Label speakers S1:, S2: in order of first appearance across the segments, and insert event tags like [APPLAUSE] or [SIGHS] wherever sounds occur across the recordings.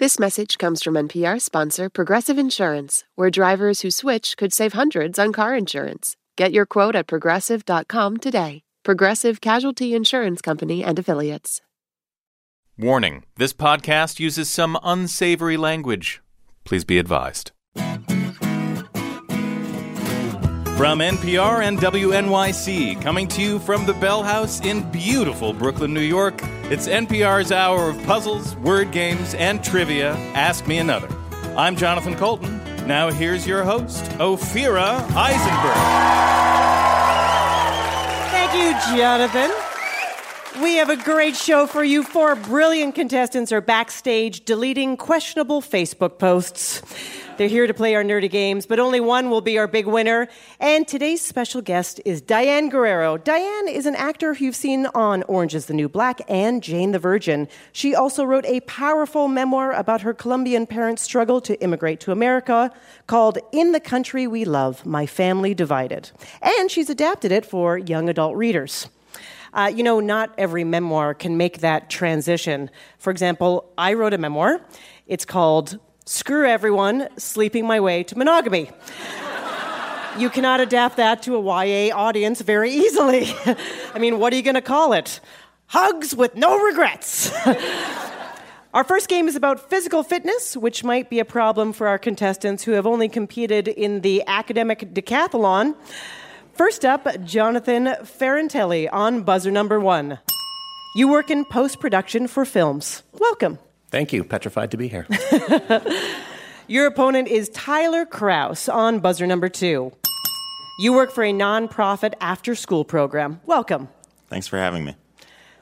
S1: This message comes from NPR sponsor Progressive Insurance, where drivers who switch could save hundreds on car insurance. Get your quote at progressive.com today. Progressive Casualty Insurance Company and Affiliates.
S2: Warning this podcast uses some unsavory language. Please be advised. From NPR and WNYC, coming to you from the Bell House in beautiful Brooklyn, New York, it's NPR's hour of puzzles, word games, and trivia. Ask Me Another. I'm Jonathan Coulton. Now here's your host, Ophira Eisenberg.
S3: Thank you, Jonathan. We have a great show for you. Four brilliant contestants are backstage deleting questionable Facebook posts. They're here to play our nerdy games, but only one will be our big winner. And today's special guest is Diane Guerrero. Diane is an actor who you've seen on Orange is the New Black and Jane the Virgin. She also wrote a powerful memoir about her Colombian parents' struggle to immigrate to America called In the Country We Love My Family Divided. And she's adapted it for young adult readers. Uh, you know, not every memoir can make that transition. For example, I wrote a memoir. It's called Screw Everyone Sleeping My Way to Monogamy. you cannot adapt that to a YA audience very easily. [LAUGHS] I mean, what are you going to call it? Hugs with no regrets. [LAUGHS] Our first game is about physical fitness, which might be a problem for our contestants who have only competed in the academic decathlon. First up, Jonathan Ferrantelli on buzzer number one. You work in post production for films. Welcome.
S4: Thank you. Petrified to be here. [LAUGHS]
S3: Your opponent is Tyler Kraus on buzzer number two. You work for a nonprofit after school program. Welcome.
S5: Thanks for having me.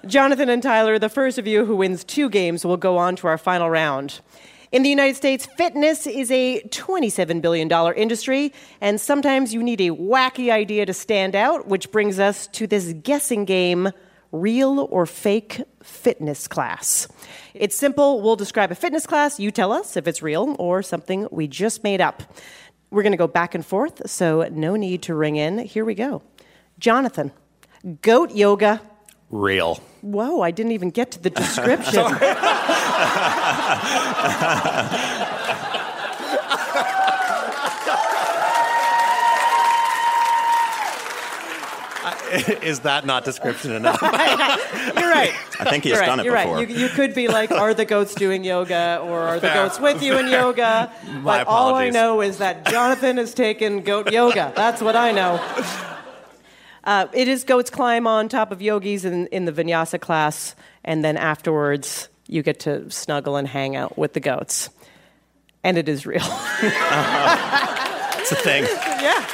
S3: Jonathan and Tyler, the first of you who wins two games, will go on to our final round. In the United States, fitness is a $27 billion industry, and sometimes you need a wacky idea to stand out, which brings us to this guessing game real or fake fitness class. It's simple. We'll describe a fitness class. You tell us if it's real or something we just made up. We're going to go back and forth, so no need to ring in. Here we go. Jonathan, goat yoga.
S4: Real.
S3: Whoa, I didn't even get to the [LAUGHS] description. [LAUGHS] [LAUGHS] [LAUGHS]
S4: Is that not description enough? [LAUGHS]
S3: You're right.
S5: I think he's
S3: You're right.
S5: done it
S3: You're
S5: before.
S3: right. You, you could be like, are the goats doing yoga or are the goats with you in yoga?
S4: My
S3: but all I know is that Jonathan has taken goat yoga. That's what I know. [LAUGHS] Uh, it is goats climb on top of yogis in, in the vinyasa class, and then afterwards you get to snuggle and hang out with the goats. And it is real.
S4: It's a thing.
S3: yeah.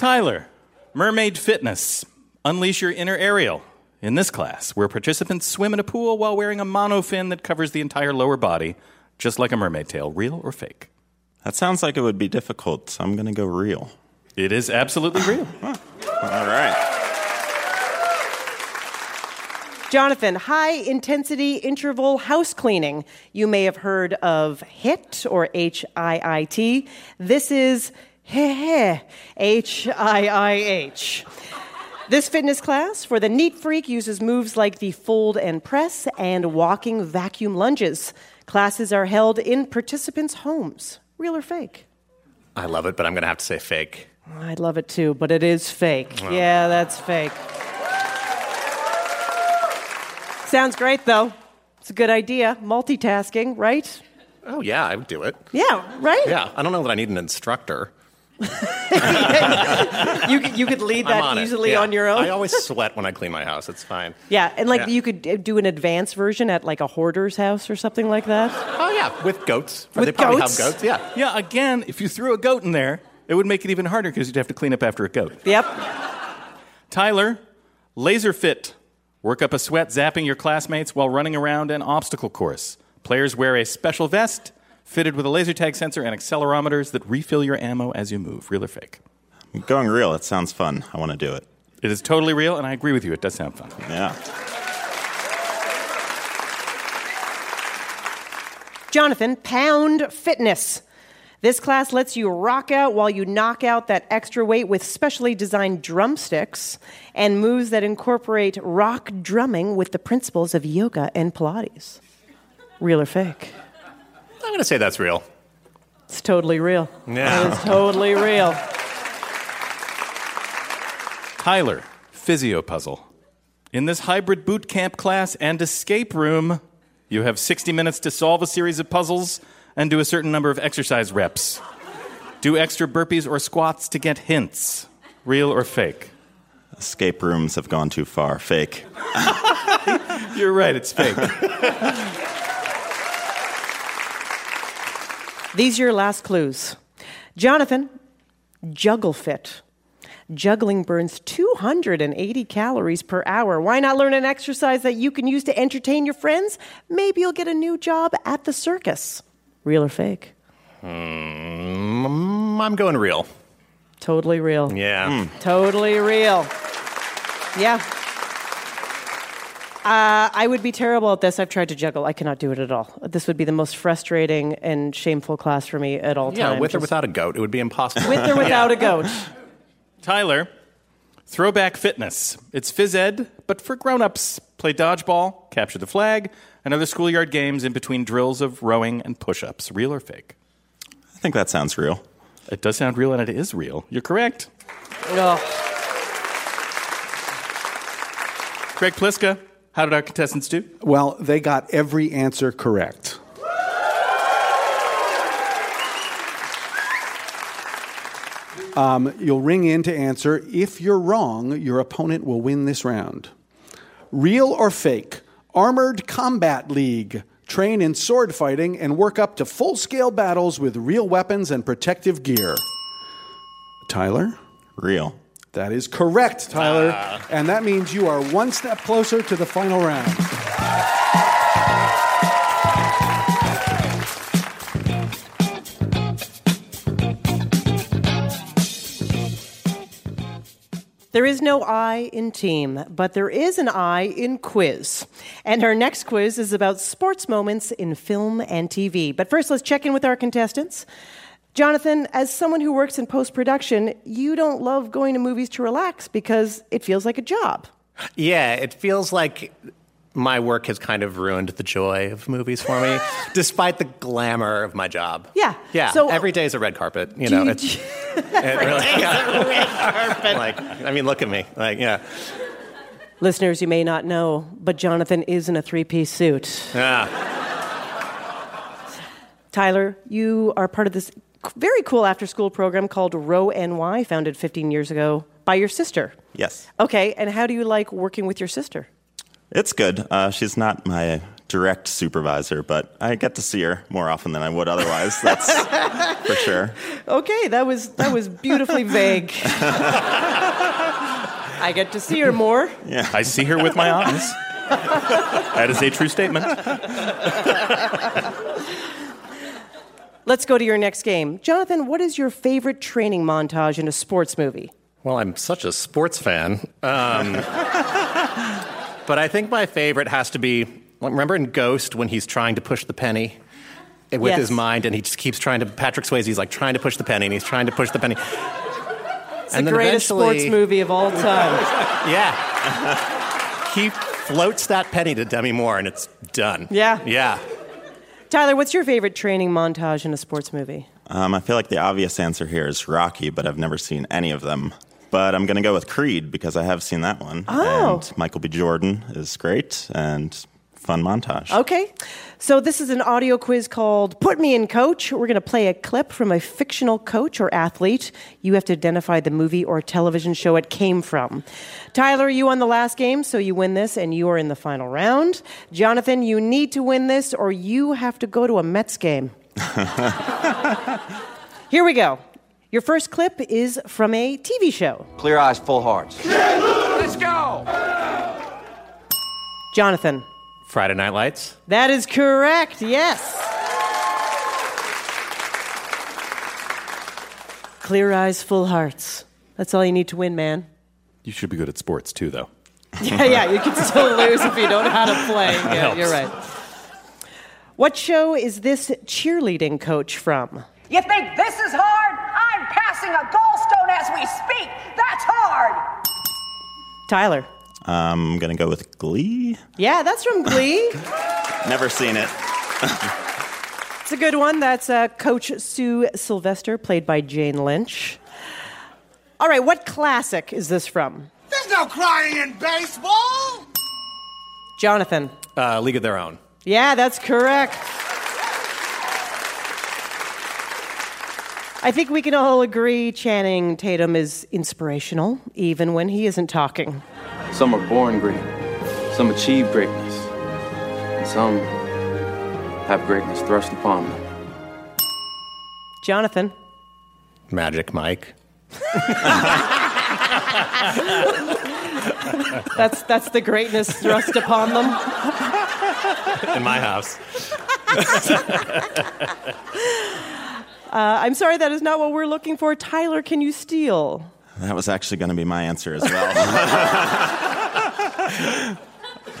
S2: Tyler, Mermaid Fitness. Unleash your inner Ariel. In this class, where participants swim in a pool while wearing a monofin that covers the entire lower body, just like a mermaid tail, real or fake?
S5: That sounds like it would be difficult, so I'm going to go real.
S2: It is absolutely real. [SIGHS]
S5: All right.
S3: Jonathan, high intensity interval house cleaning. You may have heard of HIIT or H I I This H I I H. This fitness class for the neat freak uses moves like the fold and press and walking vacuum lunges. Classes are held in participants' homes. Real or fake?
S4: I love it, but I'm going to have to say fake.
S3: I'd love it too, but it is fake. Yeah, that's fake. Sounds great though. It's a good idea. Multitasking, right?
S4: Oh, yeah, I would do it.
S3: Yeah, right?
S4: Yeah, I don't know that I need an instructor. [LAUGHS]
S3: You, could- you could lead that easily
S4: Yeah.
S3: on your own.
S4: I always sweat when I clean my house. It's fine.
S3: yeah, and like
S4: Yeah.
S3: you could uh, do an advanced version at like a hoarder's house or something like that.
S4: Oh, yeah, with goats.
S3: With
S4: they probably
S3: goats?
S4: have goats, yeah.
S2: Yeah, again, if you threw a goat in there, it would make it even harder because you'd have to clean up after a goat.
S3: Yep.
S2: Tyler, Laser Fit. Work up a sweat zapping your classmates while running around an obstacle course. Players wear a special vest fitted with a laser tag sensor and accelerometers that refill your ammo as you move. Real or fake?
S5: I'm going real. It sounds fun. I want to do it.
S2: It is totally real, and I agree with you. It does sound fun.
S5: Yeah.
S3: Jonathan, Pound Fitness. This class lets you rock out while you knock out that extra weight with specially designed drumsticks and moves that incorporate rock drumming with the principles of yoga and Pilates. Real or fake?
S4: I'm going to say that's real.
S3: It's totally real.
S4: Yeah.
S3: It is totally real.
S2: Tyler, physio puzzle. In this hybrid boot camp class and escape room, you have 60 minutes to solve a series of puzzles and do a certain number of exercise reps. Do extra burpees or squats to get hints. Real or fake?
S5: Escape rooms have gone too far. Fake. [LAUGHS]
S2: You're right, it's fake.
S3: These are your last clues. Jonathan, juggle fit. Juggling burns 280 calories per hour. Why not learn an exercise that you can use to entertain your friends? Maybe you'll get a new job at the circus. Real or fake?
S4: Mm, I'm going real.
S3: Totally real.
S4: Yeah.
S3: Totally real. Yeah. Uh, I would be terrible at this. I've tried to juggle. I cannot do it at all. This would be the most frustrating and shameful class for me at all
S4: Yeah,
S3: times.
S4: with or without a goat, it would be impossible.
S3: with or [LAUGHS] without a goat.
S2: Tyler, throwback fitness. It's phys ed, but for grown ups. Play dodgeball, capture the flag, and other schoolyard games in between drills of rowing and push ups. Real or fake?
S5: I think that sounds real.
S2: It does sound real and it is real. You're correct.
S3: Ugh.
S2: Greg Pliska, how did our contestants do?
S6: Well, they got every answer correct. Um, you'll ring in to answer. If you're wrong, your opponent will win this round. Real or fake? Armored Combat League. Train in sword fighting and work up to full scale battles with real weapons and protective gear. Tyler?
S5: Real.
S6: That is correct, Tyler. Ah. And that means you are one step closer to the final round.
S3: There is no I in team, but there is an I in quiz. And our next quiz is about sports moments in film and TV. But first, let's check in with our contestants. Jonathan, as someone who works in post production, you don't love going to movies to relax because it feels like a job.
S4: Yeah, it feels like my work has kind of ruined the joy of movies for me, [LAUGHS] despite the glamour of my job.
S3: Yeah.
S4: Yeah.
S3: So- uh,
S4: every day is a red carpet. You know, it's [LAUGHS] it really, [LAUGHS] yeah. Red carpet. like I mean, look at me. Like, yeah,
S3: Listeners, you may not know, but Jonathan is in a three piece suit.
S4: yeah.
S3: Tyler, you are part of this very cool after school program called Row NY, founded 15 years ago by your sister.
S5: Yes.
S3: Okay, and how do you like working with your sister?
S5: It's good. Uh, she's not my direct supervisor, but I get to see her more often than I would otherwise. That's [LAUGHS] for sure.
S3: Okay, that was that was beautifully vague. [LAUGHS] I get to see her more.
S2: Yeah, I see her with my [LAUGHS] eyes. that is a true statement.
S3: Let's go to your next game. Jonathan, what is your favorite training montage in a sports movie?
S4: Well, I'm such a sports fan. Um, [LAUGHS] but I think my favorite has to be remember in Ghost when he's trying to push the penny with
S3: Yes.
S4: his mind and he just keeps trying to, Patrick Swayze's like trying to push the penny and he's trying to push the penny.
S3: It's the greatest sports movie of all time. [LAUGHS]
S4: Yeah. he floats that penny to Demi Moore and it's done.
S3: Yeah.
S4: Yeah.
S3: Tyler, what's your favorite training montage in a sports movie?
S5: Um, I feel like the obvious answer here is Rocky, but I've never seen any of them. But I'm going to go with Creed because I have seen that one.
S3: Oh.
S5: And Michael B. Jordan is great and fun montage.
S3: Okay. So this is an audio quiz called Put Me in Coach. We're going to play a clip from a fictional coach or athlete. You have to identify the movie or television show it came from. Tyler, you won the last game, so you win this and you are in the final round. Jonathan, you need to win this or you have to go to a Mets game. [LAUGHS] Here we go. Your first clip is from a TV show.
S7: Clear eyes, full hearts. Let's go.
S3: Jonathan,
S4: Friday Night Lights.
S3: that is correct. Yes. Clear eyes, full hearts. That's all you need to win, man.
S2: You should be good at sports too, though. [LAUGHS]
S3: Yeah, yeah, you can still [LAUGHS] lose if you don't know how to play. [LAUGHS] Yeah,
S2: helps.
S3: you're right. What show is this cheerleading coach from?
S7: You think this is hard? I'm passing a gallstone as we speak. That's hard.
S3: Tyler.
S5: I'm going to go with Glee.
S3: Yeah, that's from Glee. [LAUGHS]
S5: Never seen it.
S3: it's a good one. That's uh, Coach Sue Sylvester, played by Jane Lynch. All right, what classic is this from?
S8: There's no crying in baseball.
S3: Jonathan.
S4: Uh, League of Their Own.
S3: Yeah, that's correct. I think we can all agree Channing Tatum is inspirational, even when he isn't talking.
S9: Some are born great, some achieve greatness, and some have greatness thrust upon them.
S3: Jonathan.
S4: Magic Mike.
S3: that's that's the greatness thrust upon them.
S4: In my house.
S3: Uh, I'm sorry, that is not what we're looking for. Tyler, can you steal?
S5: That was actually going to be my answer as well.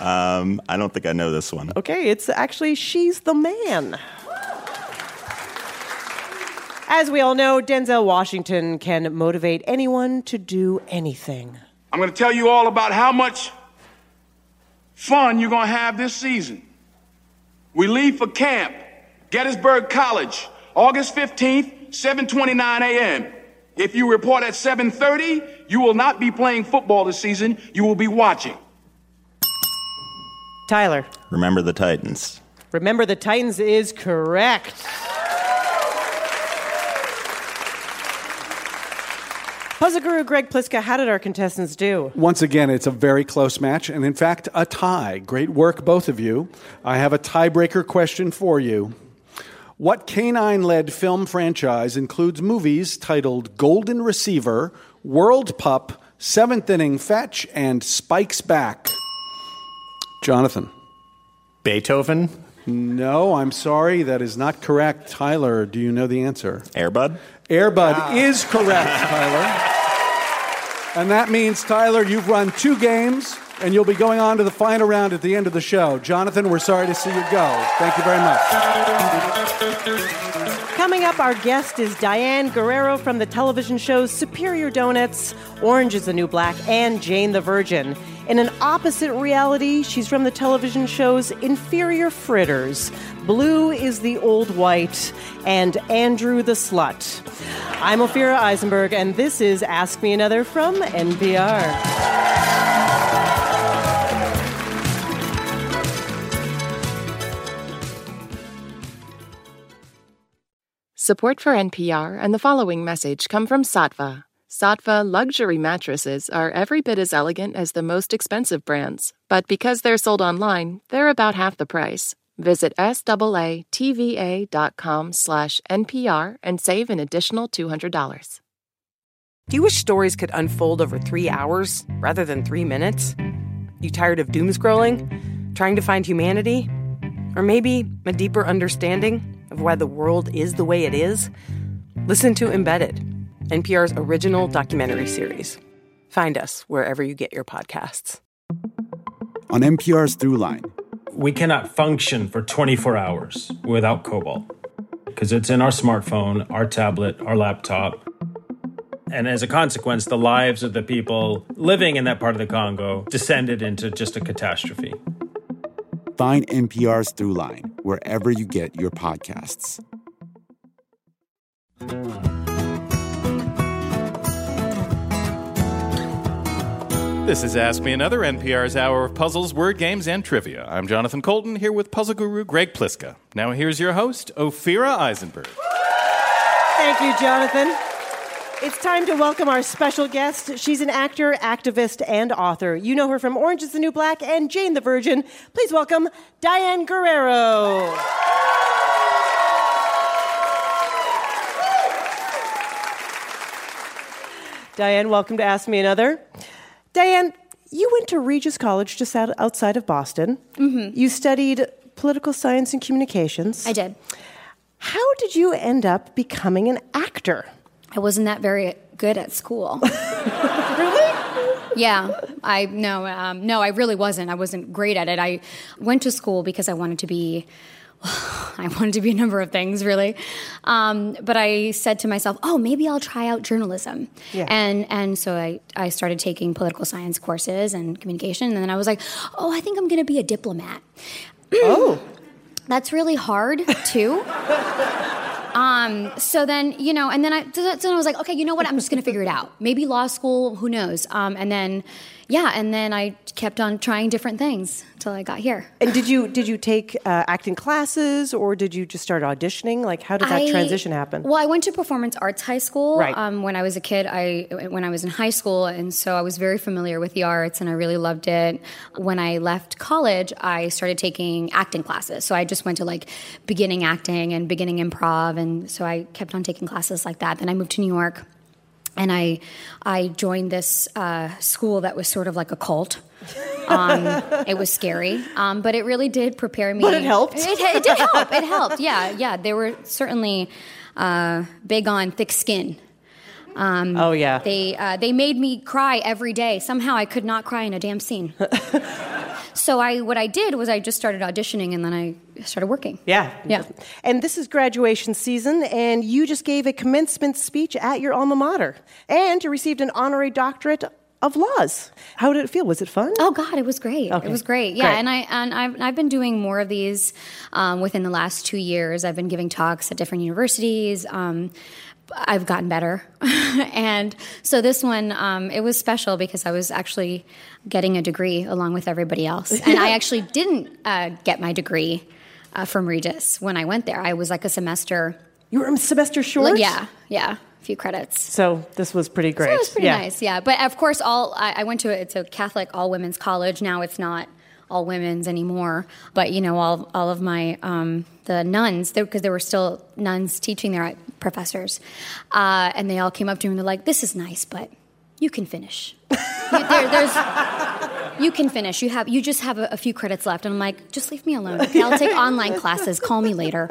S5: [LAUGHS] um, I don't think I know this one.
S3: Okay, it's actually She's the Man. As we all know, Denzel Washington can motivate anyone to do anything.
S10: I'm going to tell you all about how much fun you're going to have this season. We leave for camp, Gettysburg College, August 15th, 7:29 a.m. If you report at 7:30, you will not be playing football this season. You will be watching.
S3: Tyler.
S5: Remember the Titans.
S3: Remember the Titans is correct. Puzzle Guru Greg Pliska, how did our contestants do?
S6: Once again, it's a very close match, and in fact, a tie. Great work, both of you. I have a tiebreaker question for you. What canine led film franchise includes movies titled Golden Receiver, World Pup, Seventh Inning Fetch, and Spikes Back? Jonathan.
S4: Beethoven?
S6: No, I'm sorry. That is not correct. Tyler, do you know the answer?
S5: Airbud?
S6: Airbud ah. is correct, Tyler. And that means, Tyler, you've run two games and you'll be going on to the final round at the end of the show. Jonathan, we're sorry to see you go. Thank you very much.
S3: Coming up, our guest is Diane Guerrero from the television shows Superior Donuts, Orange is the New Black, and Jane the Virgin. In an opposite reality, she's from the television shows Inferior Fritters, Blue is the Old White, and Andrew the Slut. I'm Ophira Eisenberg, and this is Ask Me Another from NPR.
S1: Support for NPR and the following message come from Saatva. Saatva luxury mattresses are every bit as elegant as the most expensive brands, but because they're sold online, they're about half the price. Visit SAATVA.com slash NPR and save an additional $200.
S11: Do you wish stories could unfold over three hours rather than three minutes? You tired of doom scrolling? Trying to find humanity? Or maybe a deeper understanding? Of why the world is the way it is, listen to Embedded, NPR's original documentary series. Find us wherever you get your podcasts.
S12: On NPR's Throughline,
S13: we cannot function for 24 hours without cobalt because it's in our smartphone, our tablet, our laptop. And as a consequence, the lives of the people living in that part of the Congo descended into just a catastrophe.
S12: Find NPR's Throughline wherever you get your podcasts.
S2: This is Ask Me Another, NPR's hour of puzzles, word games, and trivia. I'm Jonathan Coulton here with puzzle guru Greg Pliska. Now here's your host, Ophira Eisenberg.
S3: Thank you, Jonathan. It's time to welcome our special guest. She's an actor, activist, and author. You know her from Orange is the New Black and Jane the Virgin. Please welcome Diane Guerrero. Diane, welcome to Ask Me Another. Diane, you went to Regis College just outside of Boston.
S14: Mm-hmm.
S3: You studied political science and communications.
S14: I did.
S3: How did you end up becoming an actor?
S14: I wasn't that very good at school. [LAUGHS]
S3: really?
S14: yeah, I no, um, no, I really wasn't. I wasn't great at it. I went to school because I wanted to be. [SIGHS] I wanted to be a number of things, really, um, but I said to myself, "Oh, maybe I'll try out journalism."
S3: Yeah.
S14: And and so I I started taking political science courses and communication, and then I was like, "Oh, I think I'm going to be a diplomat."
S3: oh, [CLEARS THROAT]
S14: that's really hard too. [LAUGHS] Um, so then, you know, and then I, so then I was like, okay, you know what? I'm just going to figure it out. Maybe law school, who knows? Um, and then, yeah, and then I kept on trying different things until I got here.
S3: And did you did you take uh, acting classes or did you just start auditioning? Like, how did that
S14: I-
S3: transition happen?
S14: Well, I went to performance arts high school
S3: Right.
S14: um, when I was a kid. I when I was in high school, and so I was very familiar with the arts, and I really loved it. When I left college, I started taking acting classes. So I just went to like beginning acting and beginning improv, and so I kept on taking classes like that. Then I moved to New York. And I, I joined this uh, school that was sort of like a cult. [LAUGHS] Um, it was scary, um, but it really did prepare me.
S3: But it helped.
S14: It, it did help. It helped. Yeah, yeah. They were certainly uh, big on thick skin. Um,
S3: Oh, yeah.
S14: They uh, they made me cry every day. Somehow I could not cry in a damn scene. [LAUGHS] so I what I did was I just started auditioning and then I started working.
S3: Yeah.
S14: Yeah.
S3: And this is graduation season, and you just gave a commencement speech at your alma mater. And you received an honorary doctorate of laws. How did it feel? Was it fun?
S14: Oh God, it was great.
S3: Okay.
S14: It was great. Yeah,
S3: Great.
S14: and I and I've, I've been doing more of these um, within the last two years. I've been giving talks at different universities. Um, I've gotten better, [LAUGHS] and so this one um, it was special because I was actually getting a degree along with everybody else, and I [LAUGHS] actually didn't uh, get my degree uh, from Regis when I went there. I was like a semester.
S3: You were a semester short.
S14: Yeah, yeah, a few credits.
S3: So this was pretty great.
S14: So it was pretty
S3: yeah.
S14: nice, yeah. But of course, all I, I went to it's a Catholic all women's college. Now it's not all women's anymore. But you know, all all of my um, the nuns because there were still nuns teaching there, at professors, uh, and they all came up to me and they're like, "This is nice, but you can finish. [LAUGHS] You, there, there's." You can finish. You have. You just have a, a few credits left, and I'm like, just leave me alone. Okay, I'll take [LAUGHS] online classes. Call me later.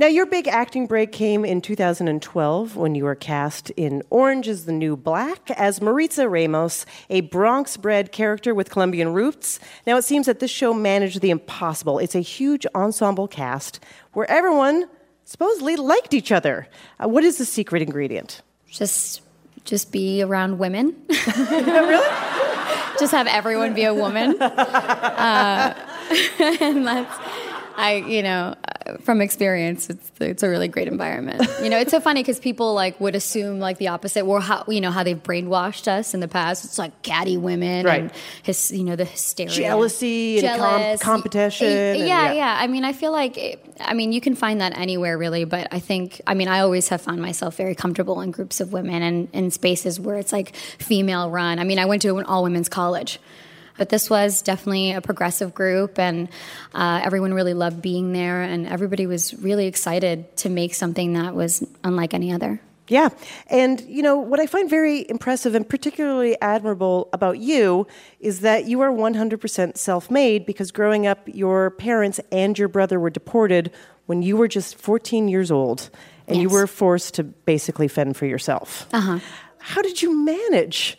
S3: Now, your big acting break came in 2012 when you were cast in Orange is the New Black as Maritza Ramos, a Bronx bred character with Colombian roots. Now, it seems that this show managed the impossible. It's a huge ensemble cast where everyone supposedly liked each other. Uh, what is the secret ingredient?
S14: Just, just be around women. [LAUGHS] really? Just have everyone be a woman. [LAUGHS] Uh, [LAUGHS] and that's, I, you know, uh, from experience, it's it's a really great environment. You know, it's so funny because people like would assume like the opposite, or how you know how they've brainwashed us in the past. It's like catty women
S3: Right.
S14: and his, you know, the hysteria,
S3: Jealousy and com-
S14: Jealous.
S3: competition
S14: Yeah,
S3: and-
S14: yeah,
S3: yeah.
S14: yeah. I mean, I feel like, it, I mean, you can find that anywhere really, but I think, I mean, I always have found myself very comfortable in groups of women and in spaces where it's like female run. I mean, I went to an all women's college. But this was definitely a progressive group, and uh, everyone really loved being there, and everybody was really excited to make something that was unlike any other.
S3: Yeah. And, you know, what I find very impressive and particularly admirable about you is that you are 100% self made because growing up, your parents and your brother were deported when you were just 14 years old and you were forced to basically fend for yourself.
S14: Uh huh.
S3: How did you manage?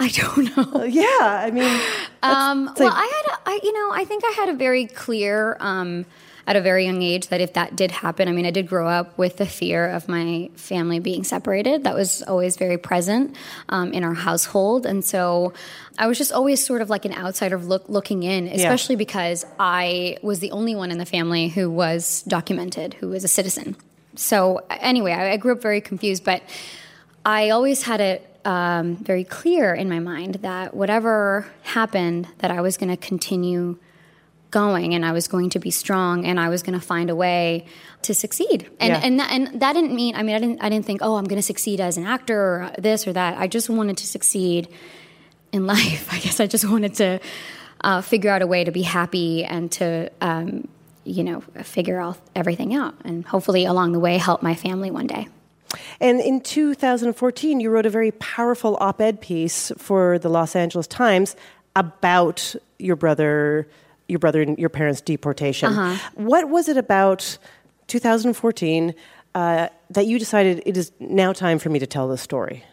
S14: I don't [LAUGHS] know.
S3: Yeah, I mean,
S14: Um,
S3: like-
S14: well, I had, a, I, you know, I think I had a very clear, um, at a very young age, that if that did happen, I mean, I did grow up with the fear of my family being separated. That was always very present um, in our household, and so I was just always sort of like an outsider look, looking in, especially because I was the only one in the family who was documented, who was a citizen. So anyway, I, I grew up very confused, but I always had it um, very clear in my mind that whatever happened, that I was going to continue going, and I was going to be strong, and I was going to find a way to succeed. And
S15: Yeah.
S14: and that, and that didn't mean. I mean, I didn't. I didn't think, oh, I'm going to succeed as an actor or this or that. I just wanted to succeed in [LAUGHS] life. I guess I just wanted to uh, figure out a way to be happy and to. Um, you know, figure all everything out, and hopefully along the way help my family one day.
S3: And in 2014, you wrote a very powerful op ed piece for the Los Angeles Times about your brother, your brother and your parents' deportation.
S14: Uh-huh.
S3: What was it about 2014 uh, that you decided it is now time for me to tell this story?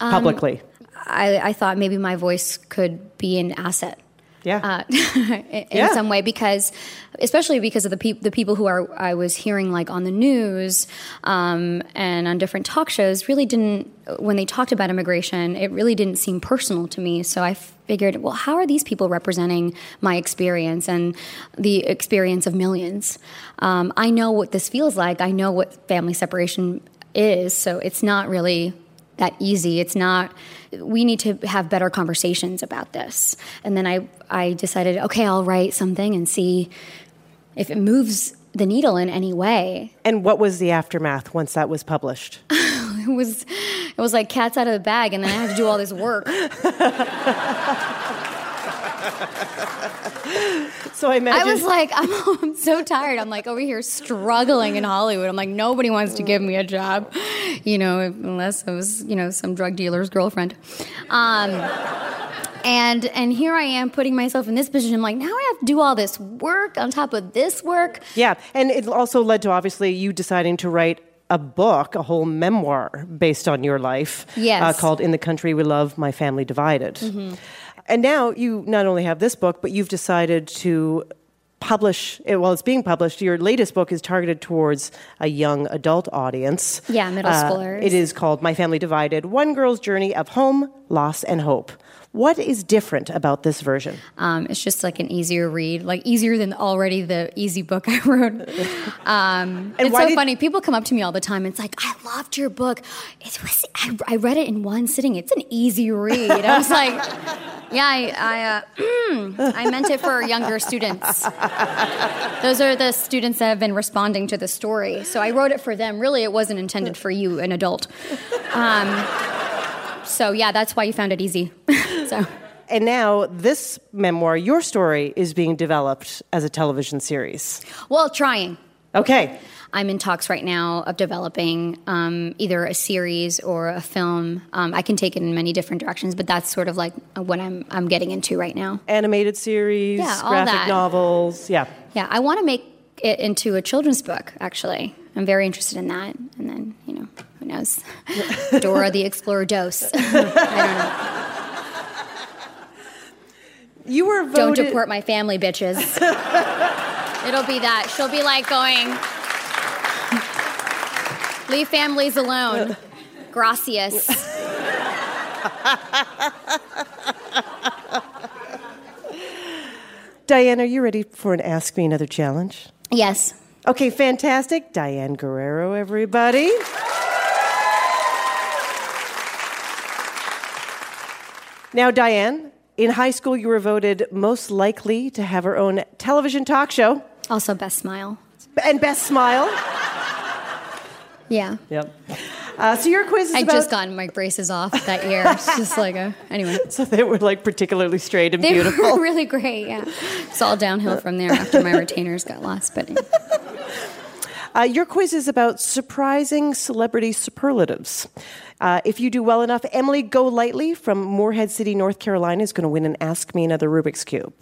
S14: Um,
S3: publicly?
S14: I, I thought maybe my voice could be an asset.
S3: Yeah.
S14: Uh, [LAUGHS] in
S3: Yeah.
S14: some way, because especially because of the peop the people who are I was hearing like on the news um, and on different talk shows really didn't when they talked about immigration, it really didn't seem personal to me. So I figured, well, how are these people representing my experience and the experience of millions? Um, I know what this feels like. I know what family separation is. So it's not really that easy. It's not. We need to have better conversations about this. And then I I decided, okay, I'll write something and see if it moves the needle in any way.
S3: And what was the aftermath once that was published? [LAUGHS]
S14: It was it was like cats out of the bag, and then I had to do all this work. [LAUGHS]
S3: So I imagine
S14: I was like, I'm, [LAUGHS] I'm so tired. I'm like over here struggling in Hollywood. I'm like, nobody wants to give me a job, you know, unless it was, you know, some drug dealer's girlfriend. Um, and and here I am putting myself in this position. I'm like, now I have to do all this work on top of this work.
S3: Yeah, and it also led to obviously you deciding to write a book, a whole memoir based on your life,
S14: Yes.
S3: uh, called "In the Country We Love, My Family Divided."
S14: Mhm.
S3: And now you not only have this book, but you've decided to publish. eh, Well, it's being published. Your latest book is targeted towards a young adult audience.
S14: Yeah, middle
S3: Uh,
S14: schoolers.
S3: It is called "My Family Divided: One Girl's Journey of Home, Loss, and Hope." What is different about this version?
S14: Um, it's just like an easier read, like easier than already the easy book [LAUGHS] I wrote. Um,
S3: And
S14: it's so funny. People come up to me all the time. And It's like, I loved your book. It was. I, I read it in one sitting. It's an easy read. I was like, [LAUGHS] Yeah, I I, uh, I meant it for younger students. Those are the students that have been responding to the story. So I wrote it for them. Really, it wasn't intended for you, an adult. Um, so yeah, that's why you found it easy. [LAUGHS] [LAUGHS] so.
S3: And now this memoir, your story, is being developed as a television series.
S14: Well, trying.
S3: Okay.
S14: I'm in talks right now of developing um, either a series or a film. Um, I can take it in many different directions, but that's sort of like what I'm I'm getting into right now.
S3: Animated series,
S14: Yeah,
S3: graphic
S14: that.
S3: novels. Yeah.
S14: Yeah, I want to make it into a children's book. Actually, I'm very interested in that. And then you know, who knows? [LAUGHS] Dora the Explorer Dose. [LAUGHS] I don't know.
S3: You were
S14: Don't deport my family, bitches. [LAUGHS] It'll be that. She'll be like going, leave families alone. Gracias.
S3: Diane, are you ready for an Ask Me Another challenge?
S14: Yes.
S3: Okay, fantastic. Diane Guerrero, everybody. Now, Diane, in high school, you were voted most likely to have her own television talk show.
S14: Also, best smile.
S3: And best smile.
S14: Yeah.
S3: Yep. Uh, so your quiz is
S14: I
S3: about...
S14: just gotten my braces off that year. It's just [LAUGHS] like a anyway.
S3: So they were like particularly straight and
S14: They
S3: beautiful.
S14: were [LAUGHS] really great. Yeah, it's all downhill from there after my [LAUGHS] retainers got lost. But
S3: Uh, your quiz is about surprising celebrity superlatives. Uh, if you do well enough, Emily Golightly from Morehead City, North Carolina, is going to win an Ask Me Another Rubik's Cube.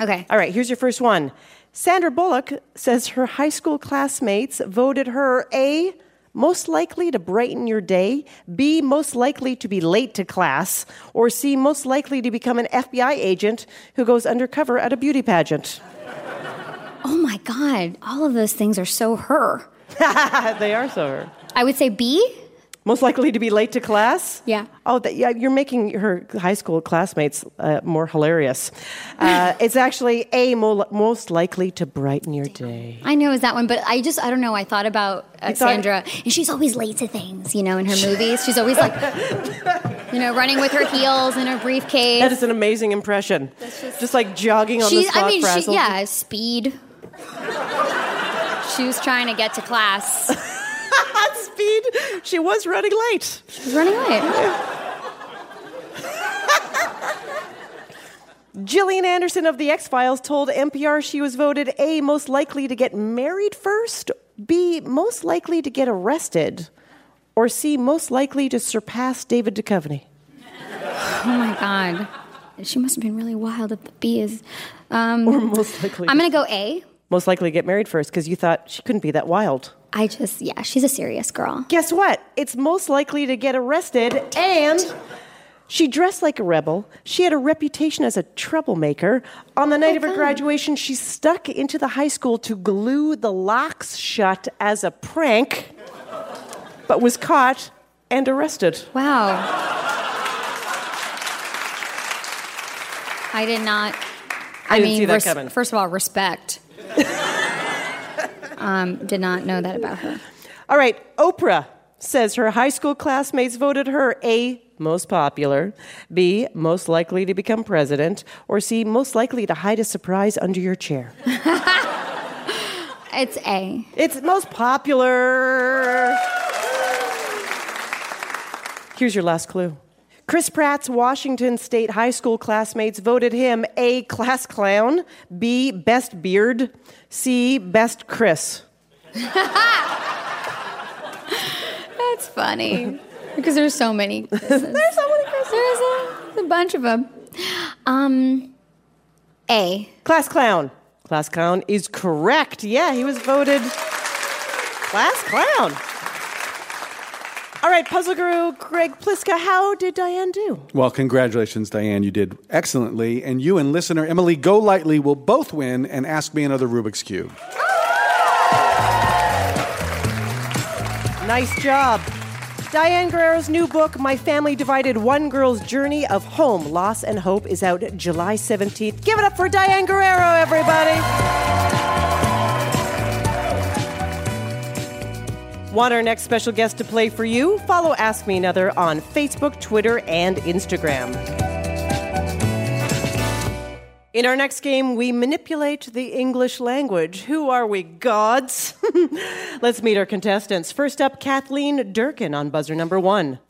S14: okay.
S3: All right, here's your first one. Sandra Bullock says her high school classmates voted her A, most likely to brighten your day, B, most likely to be late to class, or C, most likely to become an FBI agent who goes undercover at a beauty pageant.
S14: Oh my God! All of those things are so her. [LAUGHS]
S3: they are so her.
S14: I would say B.
S3: Most likely to be late to class?
S14: Yeah.
S3: Oh, that, yeah, you're making her high school classmates uh, more hilarious. Uh, [LAUGHS] it's actually A, mo- most likely to brighten your day.
S14: I know is that one, but I just I don't know. I thought about uh,
S3: thought-
S14: Sandra, and she's always late to things. You know, in her movies, she's always like, [LAUGHS] you know, running with her heels in her briefcase.
S3: That is an amazing impression. Just, like jogging on the spot
S14: I mean, she, yeah, speed. She was trying to get to class. [LAUGHS]
S3: Speed. She was running late.
S14: She was running late.
S3: Gillian Anderson of The X Files told NPR she was voted A, most likely to get married first, B, most likely to get arrested, or C, most likely to surpass David Duchovny.
S14: Oh my god, she must have been really wild if the B is. Um,
S3: Or most likely.
S14: I'm gonna go A.
S3: Most likely to get married first because you thought she couldn't be that wild.
S14: I just, yeah, she's a serious girl.
S3: Guess what? It's most likely to get arrested, and she dressed like a rebel. She had a reputation as a troublemaker. On the night of her oh, graduation, she stuck into the high school to glue the locks shut as a prank, but was caught and arrested.
S14: Wow. I did not.
S3: I
S14: I,
S3: didn't
S14: mean,
S3: see that coming.
S14: first of all, respect. [LAUGHS] um, did not know that about her.
S3: All right, Oprah says her high school classmates voted her A, most popular, B, most likely to become president, or C, most likely to hide a surprise under your chair. [LAUGHS]
S14: It's A.
S3: It's most popular. Here's your last clue. Chris Pratt's Washington State High School classmates voted him A, class clown, B, best beard, C, best Chris. [LAUGHS]
S14: That's funny because there's so many. [LAUGHS] There's so many Chris's. There's a, a bunch of them. Um, A.
S3: Class clown. Class clown is correct. Yeah, he was voted class clown. All right, puzzle guru Greg Pliska, how did Diane do?
S6: Well, congratulations, Diane. You did excellently. And you and listener Emily Golightly will both win and ask me another Rubik's Cube.
S3: Nice job. Diane Guerrero's new book, My Family Divided One Girl's Journey of Home, Loss, and Hope, is out July 17th. Give it up for Diane Guerrero, everybody. Want our next special guest to play for you? Follow Ask Me Another on Facebook, Twitter, and Instagram. In our next game, we manipulate the English language. Who are we, gods? [LAUGHS] Let's meet our contestants. First up, Kathleen Durkin on buzzer number one.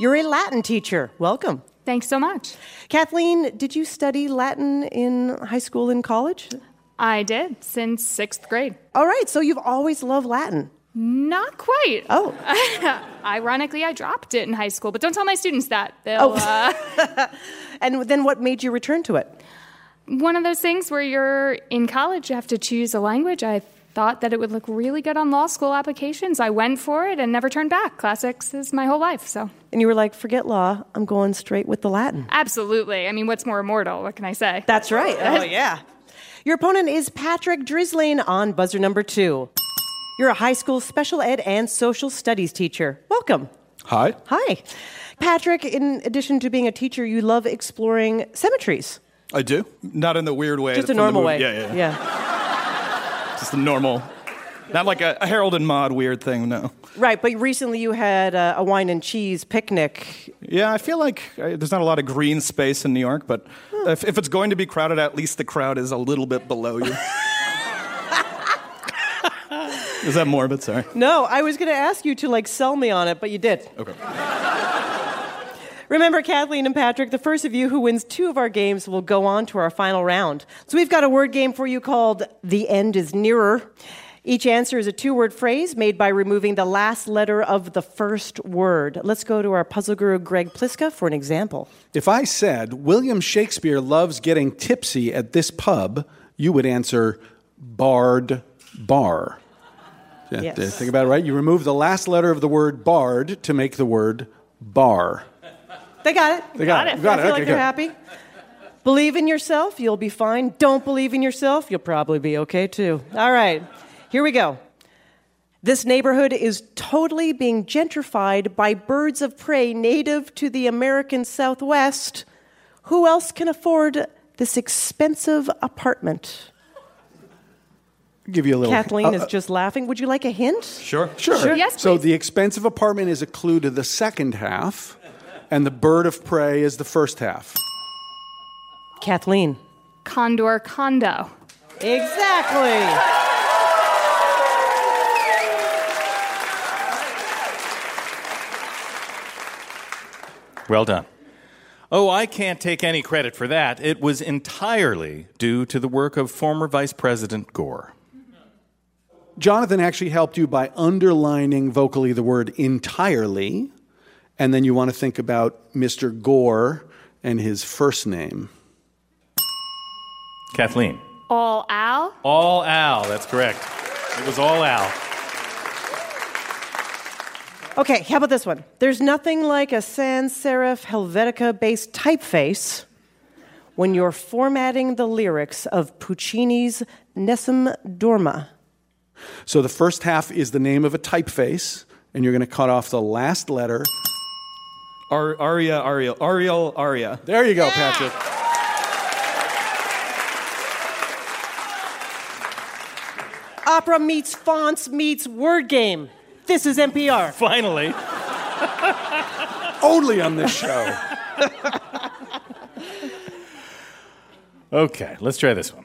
S3: You're a Latin teacher. Welcome.
S15: Thanks so much.
S3: Kathleen, did you study Latin in high school and college?
S15: I did since sixth grade.
S3: All right, so you've always loved Latin.
S15: Not quite.
S3: Oh. [LAUGHS]
S15: Ironically, I dropped it in high school, but don't tell my students that. They'll. Uh, [LAUGHS]
S3: And then what made you return to it?
S15: one of those things where you're in college, you have to choose a language. I thought that it would look really good on law school applications. I went for it and never turned back. Classics is my whole life, so.
S3: And you were like, forget law, I'm going straight with the Latin.
S15: Absolutely. I mean, what's more immortal? What can I say?
S3: That's right. [LAUGHS] Oh, yeah. Your opponent is Patrick Drisling on buzzer number two. You're a high school special ed and social studies teacher. Welcome.
S16: Hi.
S3: Hi. Patrick, in addition to being a teacher, you love exploring cemeteries.
S16: I do. Not in the weird way.
S3: Just a normal way.
S16: Yeah, yeah.
S3: Yeah. [LAUGHS]
S16: Just the normal. Not like a, a Harold and Maude weird thing, no.
S3: Right, but recently you had uh, a wine and cheese picnic.
S16: Yeah, I feel like uh, there's not a lot of green space in New York, but if, if it's going to be crowded, at least the crowd is a little bit below you. [LAUGHS] is that morbid? Sorry.
S3: No, I was going to ask you to like sell me on it, but you did.
S16: Okay.
S3: Remember, Kathleen and Patrick, the first of you who wins two of our games will go on to our final round. So we've got a word game for you called The End is Nearer. Each answer is a two word phrase made by removing the last letter of the first word. Let's go to our puzzle guru, Greg Pliska, for an example.
S6: If I said William Shakespeare loves getting tipsy at this pub, you would answer Bard Bar. Yeah,
S3: uh,
S6: Yes. Think about it, right? You remove the last letter of the word bard to make the word bar.
S3: They got it.
S6: They got it. Got
S3: I
S6: it.
S3: feel
S6: Okay,
S3: like they're
S6: good.
S3: happy. Believe in yourself, you'll be fine. Don't believe in yourself, you'll probably be okay too. All right, here we go. This neighborhood is totally being gentrified by birds of prey native to the American Southwest. Who else can afford this expensive apartment?
S6: Give you a little.
S3: Kathleen
S6: uh,
S3: is
S6: uh,
S3: just laughing. Would you like a hint?
S16: Sure.
S6: Sure.
S15: Yes,
S6: so the expensive apartment is a clue to the second half, and the bird of prey is the first half.
S3: Kathleen.
S15: Condor condo.
S3: Exactly.
S2: Well done. Oh, I can't take any credit for that. It was entirely due to the work of former Vice President Gore.
S6: Jonathan actually helped you by underlining vocally the word entirely, and then you want to think about Mr. Gore and his first name.
S2: Kathleen.
S15: All Al.
S2: All Al, that's correct. It was all Al.
S3: Okay, how about this one? There's nothing like a sans serif Helvetica based typeface when you're formatting the lyrics of Puccini's Nessun Dorma.
S6: So the first half is the name of a typeface, and you're going to cut off the last letter.
S16: Ar- Aria, Arial, Arial, Aria.
S6: There you go, Patrick.
S3: Opera meets fonts meets word game. This is NPR.
S2: Finally. [LAUGHS]
S6: Only on this show. [LAUGHS]
S2: Okay, let's try this one.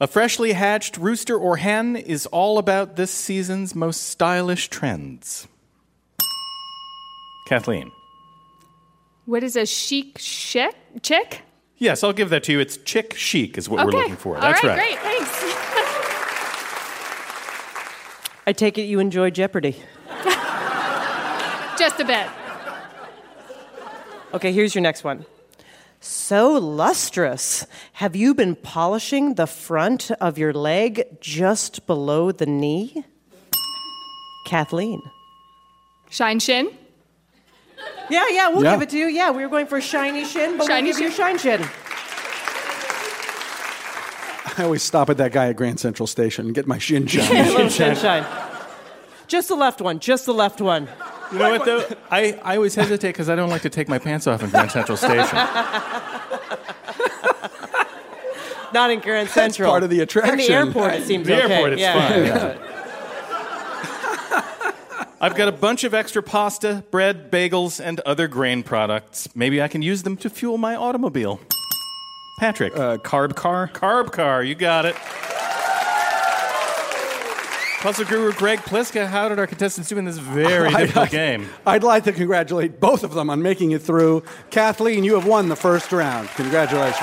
S2: A freshly hatched rooster or hen is all about this season's most stylish trends. Kathleen.
S15: What is a chic chick? Chick?
S2: Yes, I'll give that to you. It's chick chic, is what
S15: okay.
S2: we're looking for.
S15: All
S2: That's
S15: right,
S2: right.
S15: great. Thanks. [LAUGHS]
S3: I take it you enjoy Jeopardy. [LAUGHS]
S15: Just a bit.
S3: Okay, here's your next one. So lustrous. Have you been polishing the front of your leg just below the knee? Kathleen.
S15: Shine shin.
S3: Yeah, yeah, we'll
S6: Yeah.
S3: give it to you. Yeah, we were going for shiny shin, but
S15: Shiny
S3: we'll give you shine shin.
S6: I always stop at that guy at Grand Central Station and get my shin shine. [LAUGHS]
S3: little [LAUGHS] shin shine. Just the left one. Just the left one.
S2: You know what, though? [LAUGHS] I, I always hesitate because I don't like to take my pants off in Grand Central Station. [LAUGHS]
S3: Not in Grand Central.
S6: part of the
S3: In
S6: attraction.
S3: the airport, it seems
S2: The
S3: okay.
S2: airport, it's
S3: yeah.
S2: fine. yeah. [LAUGHS] I've got a bunch of extra pasta, bread, bagels, and other grain products. Maybe I can use them to fuel my automobile. Patrick.
S16: Uh, carb car.
S2: Carb car, you got it. Puzzle guru Greg Pliska, how did our contestants do in this very [LAUGHS] difficult game?
S6: I'd like to congratulate both of them on making it through. Kathleen, you have won the first round. Congratulations.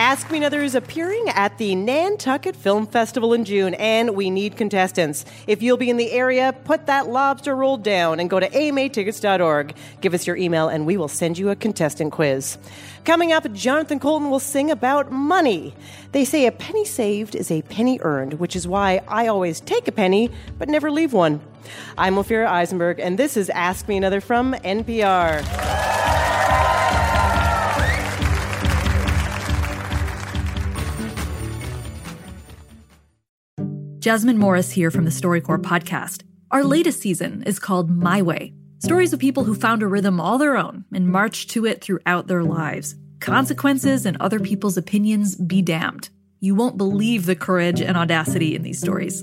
S3: Ask Me Another is appearing at the Nantucket Film Festival in June, and we need contestants. If you'll be in the area, put that lobster roll down and go to amatickets.org. Give us your email, and we will send you a contestant quiz. Coming up, Jonathan Coulton will sing about money. They say a penny saved is a penny earned, which is why I always take a penny but never leave one. I'm Ophira Eisenberg, and this is Ask Me Another from NPR.
S17: Jasmine Morris here from the StoryCorps podcast. Our latest season is called My Way stories of people who found a rhythm all their own and marched to it throughout their lives. Consequences and other people's opinions be damned. You won't believe the courage and audacity in these stories.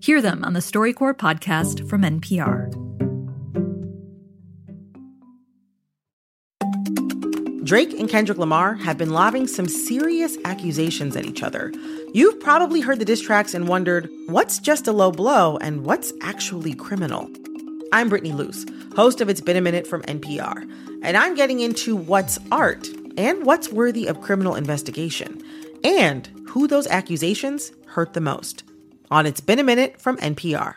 S17: Hear them on the StoryCorps podcast from NPR.
S18: Drake and Kendrick Lamar have been lobbing some serious accusations at each other. You've probably heard the diss tracks and wondered what's just a low blow and what's actually criminal. I'm Brittany Luce, host of It's Been a Minute from NPR, and I'm getting into what's art and what's worthy of criminal investigation, and who those accusations hurt the most. On It's Been a Minute from NPR.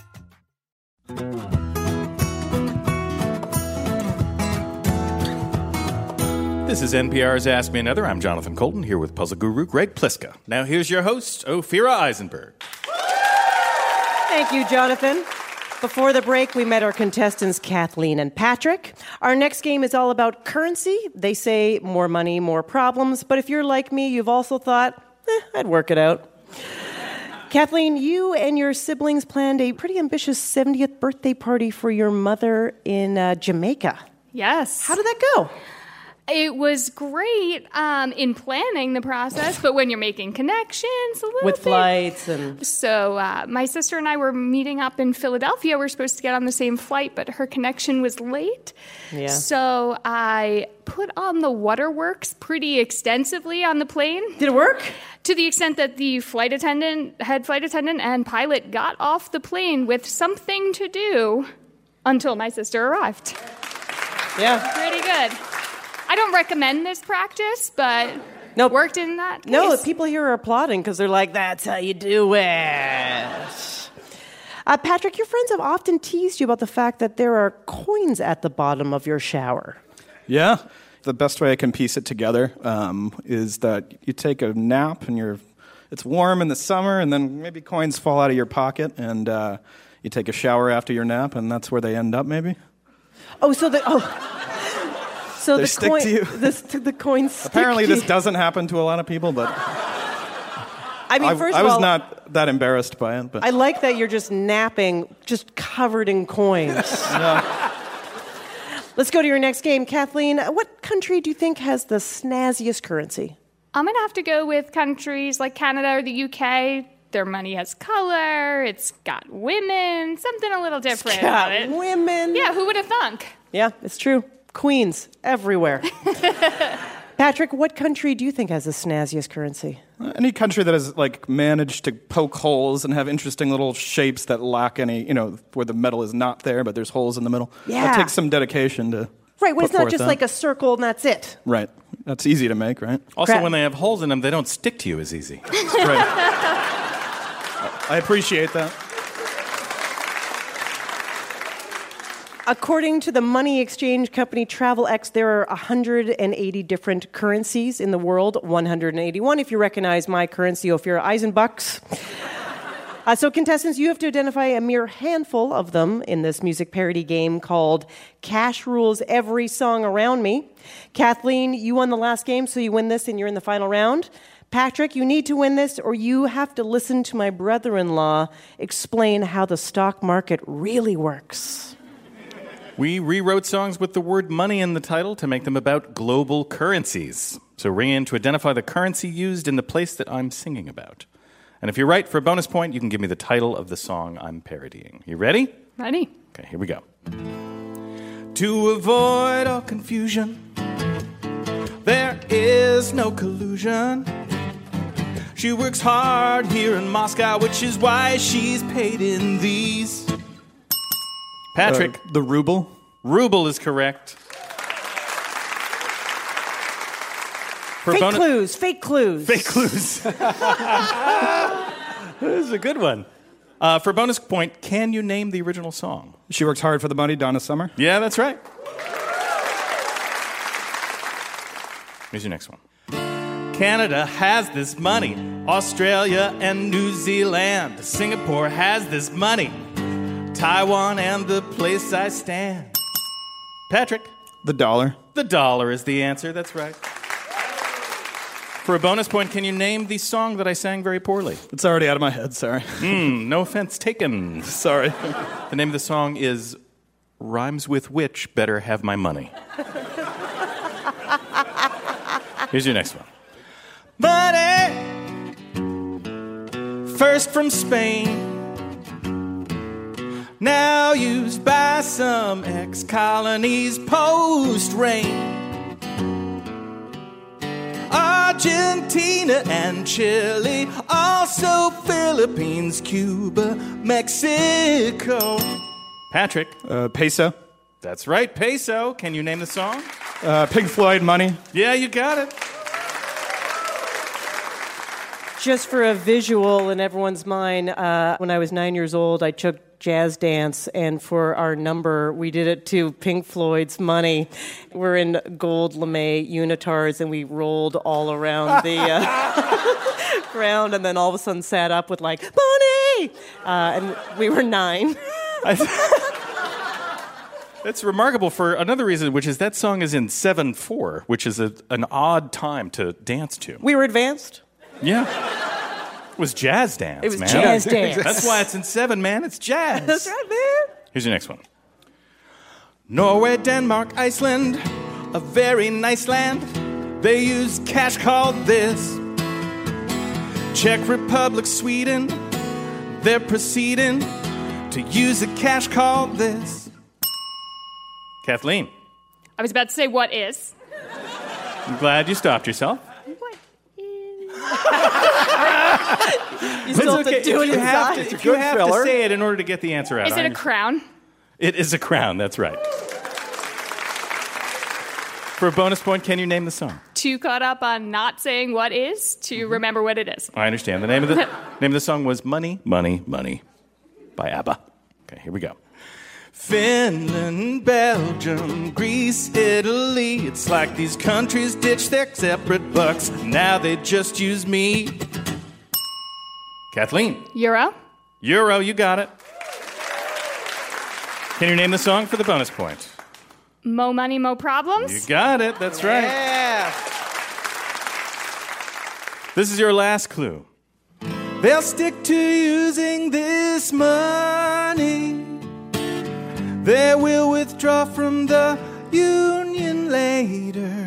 S2: This is NPR's Ask Me Another. I'm Jonathan Coulton here with puzzle guru Greg Pliska. Now here's your host, Ophira Eisenberg.
S3: Thank you, Jonathan. Before the break, we met our contestants, Kathleen and Patrick. Our next game is all about currency. They say more money, more problems. But if you're like me, you've also thought, eh, I'd work it out. Kathleen, you and your siblings planned a pretty ambitious 70th birthday party for your mother in uh, Jamaica.
S15: Yes.
S3: How did that go?
S15: It was great um, in planning the process, but when you're making connections, a little
S3: With
S15: bit-
S3: flights and.
S15: So uh, my sister and I were meeting up in Philadelphia. We are supposed to get on the same flight, but her connection was late.
S3: Yeah.
S15: So I put on the waterworks pretty extensively on the plane.
S3: Did it work?
S15: To the extent that the flight attendant, head flight attendant, and pilot got off the plane with something to do until my sister arrived.
S3: Yeah.
S15: Pretty good. I don't recommend this practice, but no, worked in that.
S3: No,
S15: case.
S3: people here are applauding because they're like, that's how you do it. Uh, Patrick, your friends have often teased you about the fact that there are coins at the bottom of your shower.
S16: Yeah. The best way I can piece it together um, is that you take a nap and you're, it's warm in the summer, and then maybe coins fall out of your pocket, and uh, you take a shower after your nap, and that's where they end up, maybe.
S3: Oh, so the oh, so
S16: They
S3: the
S16: stick
S3: coin,
S16: to you.
S3: This, the coins. stick
S16: Apparently,
S3: to
S16: this
S3: you.
S16: doesn't happen to a lot of people, but
S3: I mean,
S16: I,
S3: first
S16: I
S3: of
S16: was
S3: all,
S16: not that embarrassed by it. But
S3: I like that you're just napping, just covered in coins. [LAUGHS] Let's go to your next game, Kathleen. What country do you think has the snazziest currency?
S15: I'm gonna have to go with countries like Canada or the UK. Their money has color. It's got women. Something a little different.
S3: got
S15: about it.
S3: women.
S15: Yeah, who would have thunk?
S3: Yeah, it's true. Queens everywhere. [LAUGHS] Patrick, what country do you think has the snazziest currency?
S16: any country that has like managed to poke holes and have interesting little shapes that lack any, you know, where the metal is not there, but there's holes in the middle.
S3: Yeah.
S16: That takes some dedication to.
S3: Right, when
S16: put
S3: it's not
S16: forth
S3: just
S16: that.
S3: like a circle and that's it.
S16: Right. That's easy to make, right?
S2: Also,
S3: Crap.
S2: when they have holes in them, they don't stick to you as easy.
S16: right. [LAUGHS] I appreciate that.
S3: According to the money exchange company Travelex, there are 180 different currencies in the world. 181 if you recognize my currency, Ophir Eisenbucks. Uh, so, contestants, you have to identify a mere handful of them in this music parody game called Cash Rules Every Song Around Me. Kathleen, you won the last game, so you win this and you're in the final round. Patrick, you need to win this, or you have to listen to my brother in law explain how the stock market really works.
S2: We rewrote songs with the word money in the title to make them about global currencies. So ring in to identify the currency used in the place that I'm singing about. And if you're right, for a bonus point, you can give me the title of the song I'm parodying. You ready?
S15: Ready?
S2: Okay, here we go. To avoid all confusion, there is no collusion. She works hard here in Moscow, which is why she's paid in these. Patrick.
S16: Uh, the ruble?
S2: Ruble is correct. For
S3: fake
S2: bonus-
S3: clues, fake clues.
S2: Fake clues. [LAUGHS] this is a good one. Uh, for bonus point, can you name the original song?
S16: She works hard for the money, Donna Summer.
S2: Yeah, that's right. Here's your next one. Canada has this money. Australia and New Zealand. Singapore has this money. Taiwan and the place I stand. Patrick.
S16: The dollar.
S2: The dollar is the answer. That's right. For a bonus point, can you name the song that I sang very poorly?
S16: It's already out of my head, sorry.
S2: Hmm, no offense taken. [LAUGHS]
S16: Sorry.
S2: The name of the song is Rhymes with Which Better Have My Money. Here's your next one. Money, first from Spain, now used by some ex colonies post reign. Argentina and Chile, also Philippines, Cuba, Mexico. Patrick.
S16: Uh, peso.
S2: That's right, peso. Can you name the song?
S16: Uh, Pink Floyd, money.
S2: Yeah, you got it.
S3: Just for a visual in everyone's mind, uh, when I was nine years old, I took jazz dance, and for our number, we did it to Pink Floyd's Money. We're in gold lame unitards, and we rolled all around the uh, [LAUGHS] ground, and then all of a sudden sat up with like, Money! Uh, and we were nine. [LAUGHS]
S2: That's remarkable for another reason, which is that song is in 7 4, which is a, an odd time to dance to.
S3: We were advanced.
S2: Yeah. It was jazz dance,
S3: It was
S2: man.
S3: jazz dance.
S2: That's why it's in 7, man. It's jazz.
S3: That's right, man.
S2: Here's your next one Norway, Denmark, Iceland, a very nice land. They use cash called this. Czech Republic, Sweden, they're proceeding to use a cash called this. Kathleen,
S15: I was about to say what is.
S2: I'm glad you stopped yourself. [LAUGHS] [LAUGHS]
S3: You still have
S2: It's okay.
S3: to do
S2: If
S3: it
S2: you have to, if you have to say it in order to get the answer out.
S15: Is it a
S2: understand.
S15: crown?
S2: It is a crown, that's right. For a bonus point, can you name the song?
S15: too caught up on not saying what is to mm-hmm. remember what it is.
S2: I understand. The name of the [LAUGHS] name of the song was "Money, Money, Money" by ABBA. Okay, here we go. Finland, Belgium, Greece, Italy. It's like these countries ditch their separate bucks. Now they just use me. Kathleen.
S15: Euro?
S2: Euro, you got it. Can you name the song for the bonus point?
S15: Mo money, mo problems?
S2: You got it. That's right.
S18: Yeah.
S2: This is your last clue. They'll stick to using this money. They will withdraw from the union later.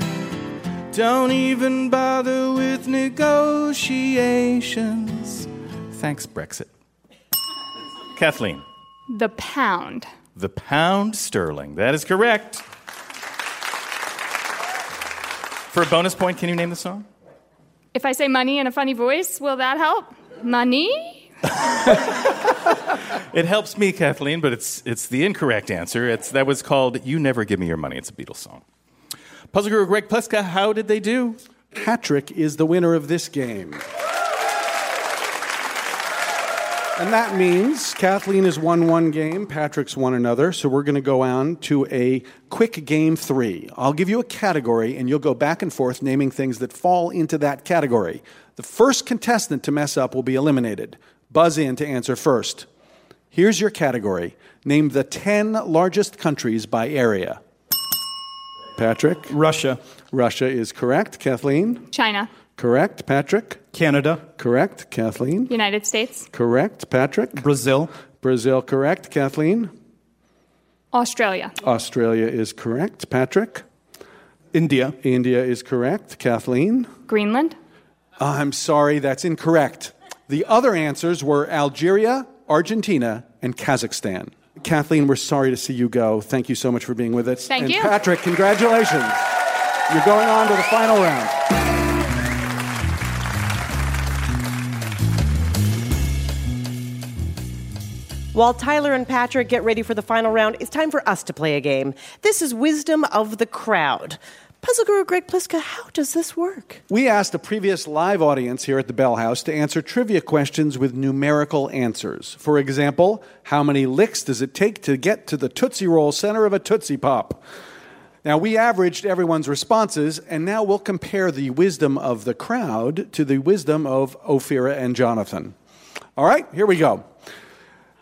S2: Don't even bother with negotiations. Thanks, Brexit. Kathleen.
S15: The pound.
S2: The pound sterling. That is correct. For a bonus point, can you name the song?
S15: If I say money in a funny voice, will that help? Money? [LAUGHS]
S2: It helps me, Kathleen, but it's it's the incorrect answer. It's that was called "You Never Give Me Your Money." It's a Beatles song. Puzzle Guru Greg Pliska, how did they do?
S6: Patrick is the winner of this game. And that means Kathleen has won one game, Patrick's won another. So we're going to go on to a quick game three. I'll give you a category, and you'll go back and forth naming things that fall into that category. The first contestant to mess up will be eliminated. Buzz in to answer first. Here's your category Name the 10 largest countries by area. Patrick?
S16: Russia.
S6: Russia is correct. Kathleen?
S15: China.
S6: Correct. Patrick?
S16: Canada.
S6: Correct. Kathleen?
S15: United States.
S6: Correct. Patrick?
S16: Brazil.
S6: Brazil, correct. Kathleen?
S15: Australia.
S6: Australia is correct. Patrick?
S16: India.
S6: India is correct. Kathleen?
S15: Greenland.
S6: Uh, I'm sorry, that's incorrect. The other answers were Algeria, Argentina, and Kazakhstan. Kathleen, we're sorry to see you go. Thank you so much for being with us.
S15: Thank
S6: and
S15: you.
S6: Patrick, congratulations. You're going on to the final round.
S3: While Tyler and Patrick get ready for the final round, it's time for us to play a game. This is Wisdom of the Crowd. Puzzle Guru Greg Pliska, how does this work?
S6: We asked a previous live audience here at the Bell House to answer trivia questions with numerical answers. For example, how many licks does it take to get to the Tootsie Roll center of a Tootsie Pop? Now, we averaged everyone's responses, and now we'll compare the wisdom of the crowd to the wisdom of Ophira and Jonathan. All right, here we go.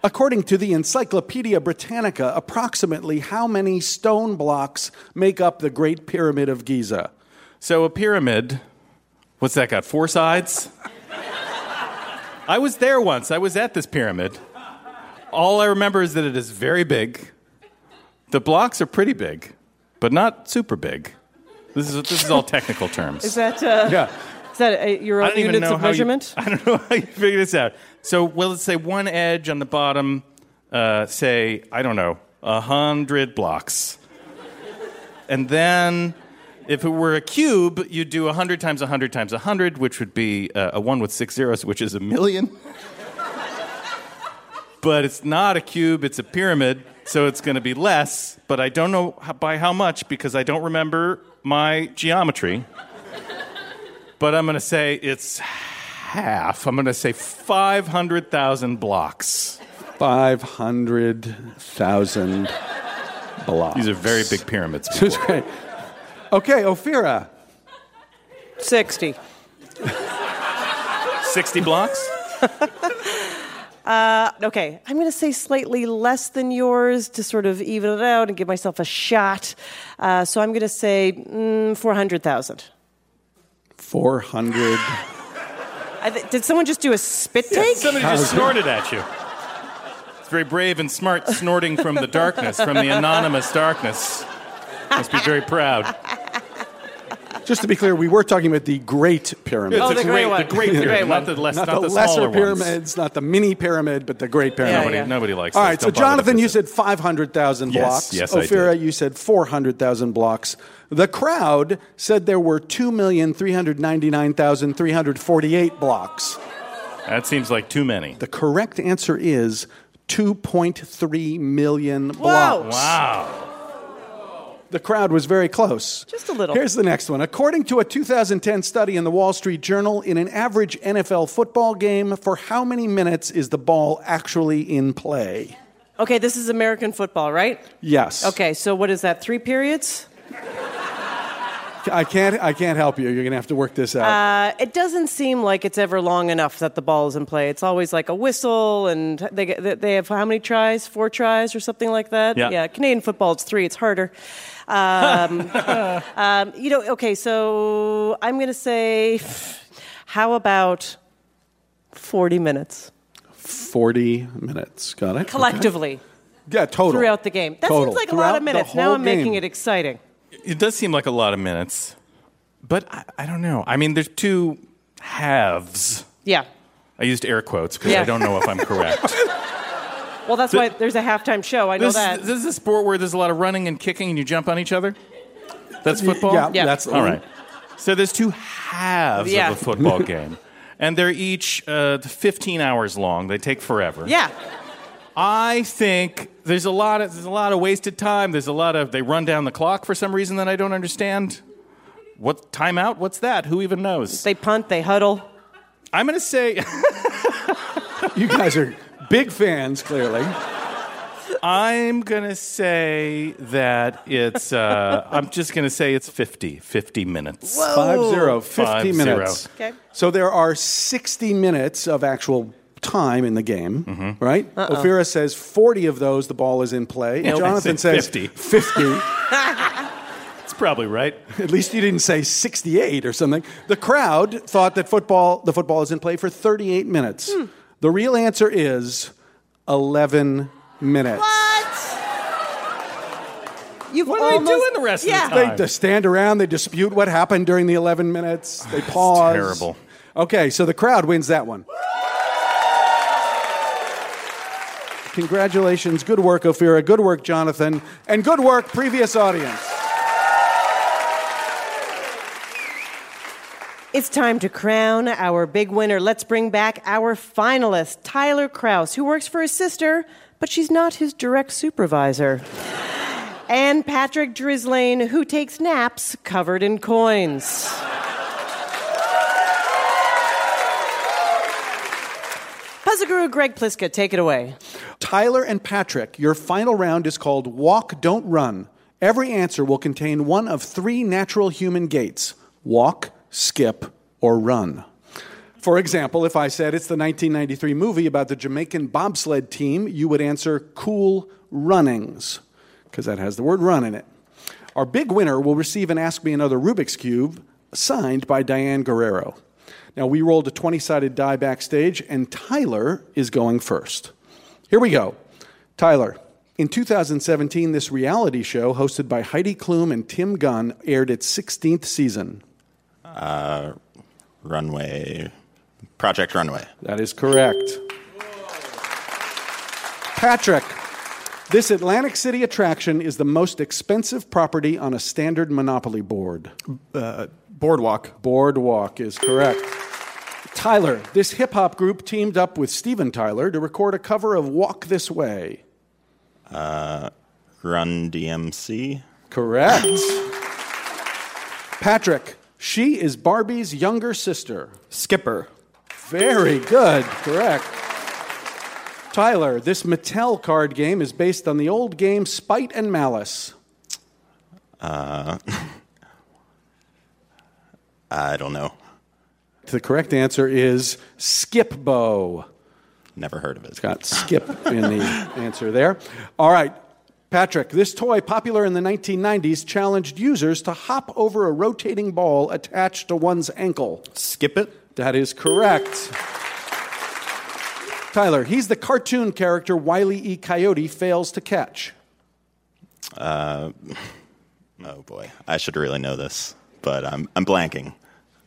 S6: According to the Encyclopedia Britannica, approximately how many stone blocks make up the Great Pyramid of Giza?
S2: So a pyramid, what's that got? Four sides? I was there once. I was at this pyramid. All I remember is that it is very big. The blocks are pretty big, but not super big. This is this is all technical terms.
S3: Is that uh,
S2: Yeah.
S3: Is that your own units of
S2: how you-
S3: measurement? [LAUGHS]
S2: I don't know how you figure this out. So, well, let's say one edge on the bottom, uh, say, I don't know, a hundred blocks. And then, if it were a cube, you'd do a hundred times a hundred times a hundred, which would be uh, a one with six zeros, which is a million. [LAUGHS] but it's not a cube, it's a pyramid, so it's going to be less. But I don't know by how much because I don't remember my geometry. But I'm going to say it's half. I'm going to say 500,000 blocks.
S6: 500,000 blocks.
S2: These are very big pyramids. [LAUGHS]
S6: This is great. Okay, Ophira.
S3: 60.
S2: 60 blocks? [LAUGHS]
S3: Uh, okay, I'm going to say slightly less than yours to sort of even it out and give myself a shot. Uh, so I'm going to say mm, 400,000.
S6: 400.
S3: I th- did someone just do a spit take?
S2: Somebody just snorted at you. It's very brave and smart snorting from the darkness, from the anonymous darkness. Must be very proud.
S6: Just to be clear, we were talking about the Great Pyramid.
S2: Oh, the the great great- one. the great [LAUGHS]
S6: Yeah.
S2: pyramid, not the less-
S6: not
S2: not
S6: the
S2: the
S6: lesser
S2: smaller ones.
S6: pyramids, not the mini pyramid, but the Great Pyramid.
S2: nobody, nobody likes
S6: All
S2: those.
S6: so
S2: Don't bother to
S6: Jonathan, you said 500,000
S2: Yes,
S6: blocks.
S2: yes, I
S6: Ophira, you said 400,000 blocks. The crowd said there were 2,399,348 blocks.
S2: That seems like too many.
S6: The correct answer is 2.3 million blocks.
S2: Wow.
S6: The crowd was very close.
S3: Just a little.
S6: Here's the next one. According to a 2010 study in the Wall Street Journal, in an average NFL football game, for how many minutes is the ball actually in play?
S3: Okay, this is American football, right?
S6: Yes.
S3: Okay, so what is that? Three periods?
S6: I can't. I can't help you. You're going to have to work this out.
S3: Uh, it doesn't seem like it's ever long enough that the ball is in play. It's always like a whistle, and they get- they have how many tries? Four tries or something like that.
S6: Yeah.
S3: Yeah. Canadian football, it's three. It's harder. Um, [LAUGHS] um, you know. Okay, so I'm going to say, how about forty minutes
S6: 40 minutes. Got it? Okay.
S3: collectively
S6: Yeah, total.
S3: throughout the game? That
S6: Total.
S3: seems like a lot of minutes. Now I'm making it exciting.
S2: It does seem like a lot of minutes, but I, I don't know. I mean, there's two halves.
S3: Yeah.
S2: I used air quotes because
S3: Yeah.
S2: I don't know if I'm [LAUGHS] correct.
S3: Well, that's why there's a halftime show. I know
S2: this,
S3: that.
S2: this is a sport where there's a lot of running and kicking and you jump on each other? That's football?
S6: yeah, Yeah. that's-
S2: All right. So there's two halves
S3: Yeah.
S2: of a football [LAUGHS] game. And they're each uh, 15 hours long. They take forever.
S3: yeah.
S2: I think there's a lot of there's a lot of wasted time. There's a lot of they run down the clock for some reason that I don't understand. What timeout? What's that? Who even knows?
S3: They punt, they huddle.
S2: I'm going to say [LAUGHS]
S6: You guys are big fans, clearly.
S2: I'm going to say that it's uh, I'm just going to say it's 50 50 minutes.
S6: Five zero, 50
S2: Five zero.
S6: minutes.
S3: Okay.
S6: So there are 60 minutes of actual time in the game,
S2: Mm-hmm.
S6: right?
S3: Uh-uh.
S6: Ophira says 40 of those the ball is in play.
S2: Yeah, I
S6: Jonathan
S2: said
S6: says
S2: 50.
S6: 50. [LAUGHS]
S2: It's probably right.
S6: At least you didn't say 68 or something. The crowd thought that football the football is in play for 38 minutes.
S3: Hmm.
S6: The real answer is 11 minutes.
S3: What? You've
S2: What are they doing the rest
S3: yeah.
S2: of the
S6: They
S2: time?
S6: just stand around, they dispute what happened during the 11 minutes, they pause.
S2: terrible.
S6: Okay, so the crowd wins that one. Congratulations. Good work, Ophira. Good work, Jonathan. And good work, previous audience.
S3: It's time to crown our big winner. Let's bring back our finalist, Tyler Kraus, who works for his sister, but she's not his direct supervisor. And Patrick Drislane, who takes naps covered in coins. Puzzle Guru Greg Pliska, take it away.
S6: Tyler and Patrick, your final round is called Walk, Don't Run. Every answer will contain one of three natural human gaits walk, skip, or run. For example, if I said it's the 1993 movie about the Jamaican bobsled team, you would answer cool runnings, because that has the word run in it. Our big winner will receive an Ask Me Another Rubik's Cube signed by Diane Guerrero. Now, we rolled a 20 sided die backstage, and Tyler is going first. Here we go. Tyler, in 2017, this reality show, hosted by Heidi Klum and Tim Gunn, aired its 16th season.
S5: Uh, runway. Project Runway.
S6: That is correct. Patrick, this Atlantic City attraction is the most expensive property on a standard Monopoly board.
S16: Uh, boardwalk.
S6: Boardwalk is correct. Tyler, this hip hop group teamed up with Steven Tyler to record a cover of Walk This Way.
S5: Uh, Run DMC.
S6: Correct. Patrick, she is Barbie's younger sister.
S16: Skipper.
S6: Very good. Correct. Tyler, this Mattel card game is based on the old game Spite and Malice.
S5: Uh, [LAUGHS] I don't know.
S6: The correct answer is Skip-Bo.
S5: Never heard of it.
S6: It's got skip in the answer there. All right. Patrick, this toy, popular in the 1990s, challenged users to hop over a rotating ball attached to one's ankle.
S16: Skip it?
S6: That is correct. Tyler, he's the cartoon character Wile E. Coyote fails to catch.
S5: Uh, [LAUGHS] oh boy, I should really know this, but I'm I'm blanking.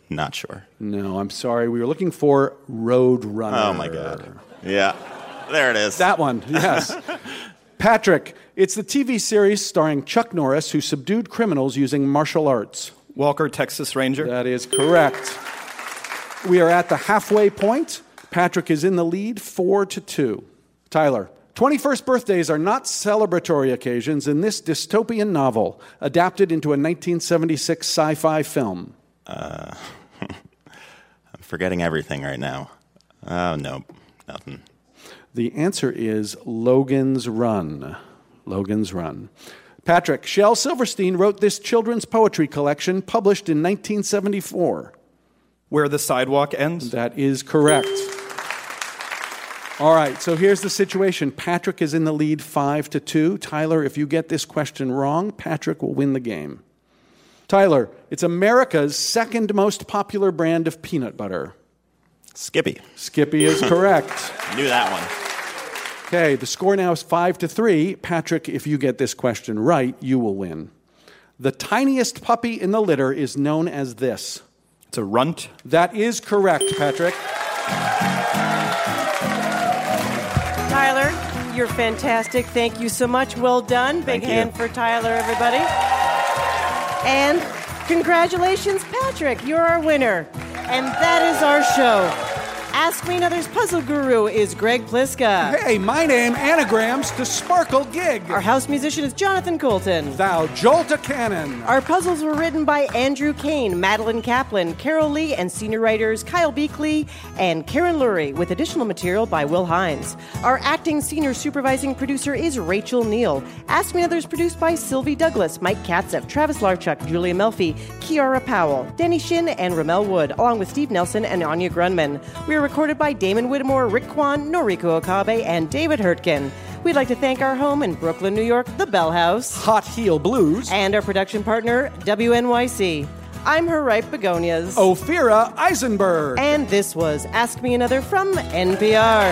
S5: Not sure.
S6: No, I'm sorry. We were looking for Road Runner.
S5: Oh my god. Yeah, there it is.
S6: That one, yes. [LAUGHS] Patrick, it's the TV series starring Chuck Norris who subdued criminals using martial arts.
S16: Walker, Texas Ranger.
S6: That is correct. We are at the halfway point. Patrick is in the lead, four to two. Tyler, 21st birthdays are not celebratory occasions in this dystopian novel, adapted into a 1976 sci fi film.
S5: Uh, [LAUGHS] I'm forgetting everything right now. Oh, no, nothing.
S6: The answer is Logan's Run. Logan's Run. Patrick, Shel Silverstein wrote this children's poetry collection published in 1974.
S16: Where the sidewalk ends?
S6: That is correct. All right, so here's the situation. Patrick is in the lead 5 to 2. Tyler, if you get this question wrong, Patrick will win the game. Tyler, it's America's second most popular brand of peanut butter.
S5: Skippy.
S6: Skippy is [LAUGHS] correct.
S5: Knew that one.
S6: Okay, the score now is 5 to 3. Patrick, if you get this question right, you will win. The tiniest puppy in the litter is known as this.
S16: It's a runt.
S6: That is correct, Patrick.
S3: Tyler, you're fantastic. Thank you so much. Well done. Big
S5: Thank you.
S3: hand for Tyler, everybody. And congratulations, Patrick. You're our winner. And that is our show. Ask Me Another's puzzle guru is Greg Pliska.
S6: Hey, my name anagrams to Sparkle Gig.
S3: Our house musician is Jonathan Coulton.
S6: Thou jolt a cannon.
S3: Our puzzles were written by Andrew Kane, Madeline Kaplan, Carol Lee, and senior writers Kyle Beakley and Karen Lurie, with additional material by Will Hines. Our acting senior supervising producer is Rachel Neel. Ask Me Another is produced by Sylvie Douglis, Mike Katzif, Travis Larchuk, Julia Melfi, Kiara Powell, Denny Shin, and Ramel Wood, along with Steve Nelson and Anya Grundmann. We are recorded by Damon Whittemore, Rick Kwan, Noriko Okabe, and David Hurtgen. We'd like to thank our home in Brooklyn, New York, the Bell House,
S6: Hot Heel Blues,
S3: and our production partner, WNYC. I'm her ripe begonias.
S6: Ophira Eisenberg.
S3: And this was Ask Me Another from NPR.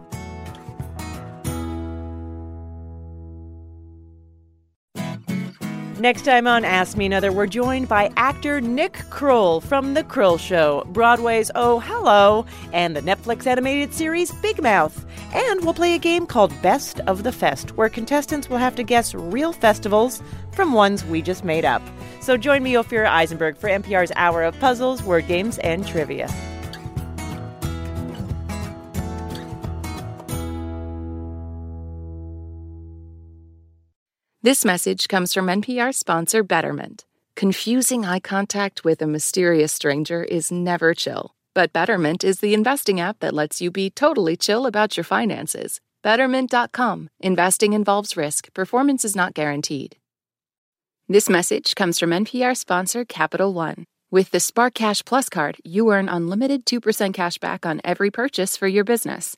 S3: Next time on Ask Me Another, we're joined by actor Nick Kroll from The Kroll Show, Broadway's Oh Hello, and the Netflix animated series Big Mouth. And we'll play a game called Best of the Fest, where contestants will have to guess real festivals from ones we just made up. So join me, Ophira Eisenberg, for NPR's Hour of Puzzles, Word Games, and Trivia.
S1: This message comes from NPR sponsor Betterment. Confusing eye contact with a mysterious stranger is never chill. But Betterment is the investing app that lets you be totally chill about your finances. Betterment.com. Investing involves risk, performance is not guaranteed. This message comes from NPR sponsor Capital One. With the Spark Cash Plus card, you earn unlimited 2% cash back on every purchase for your business.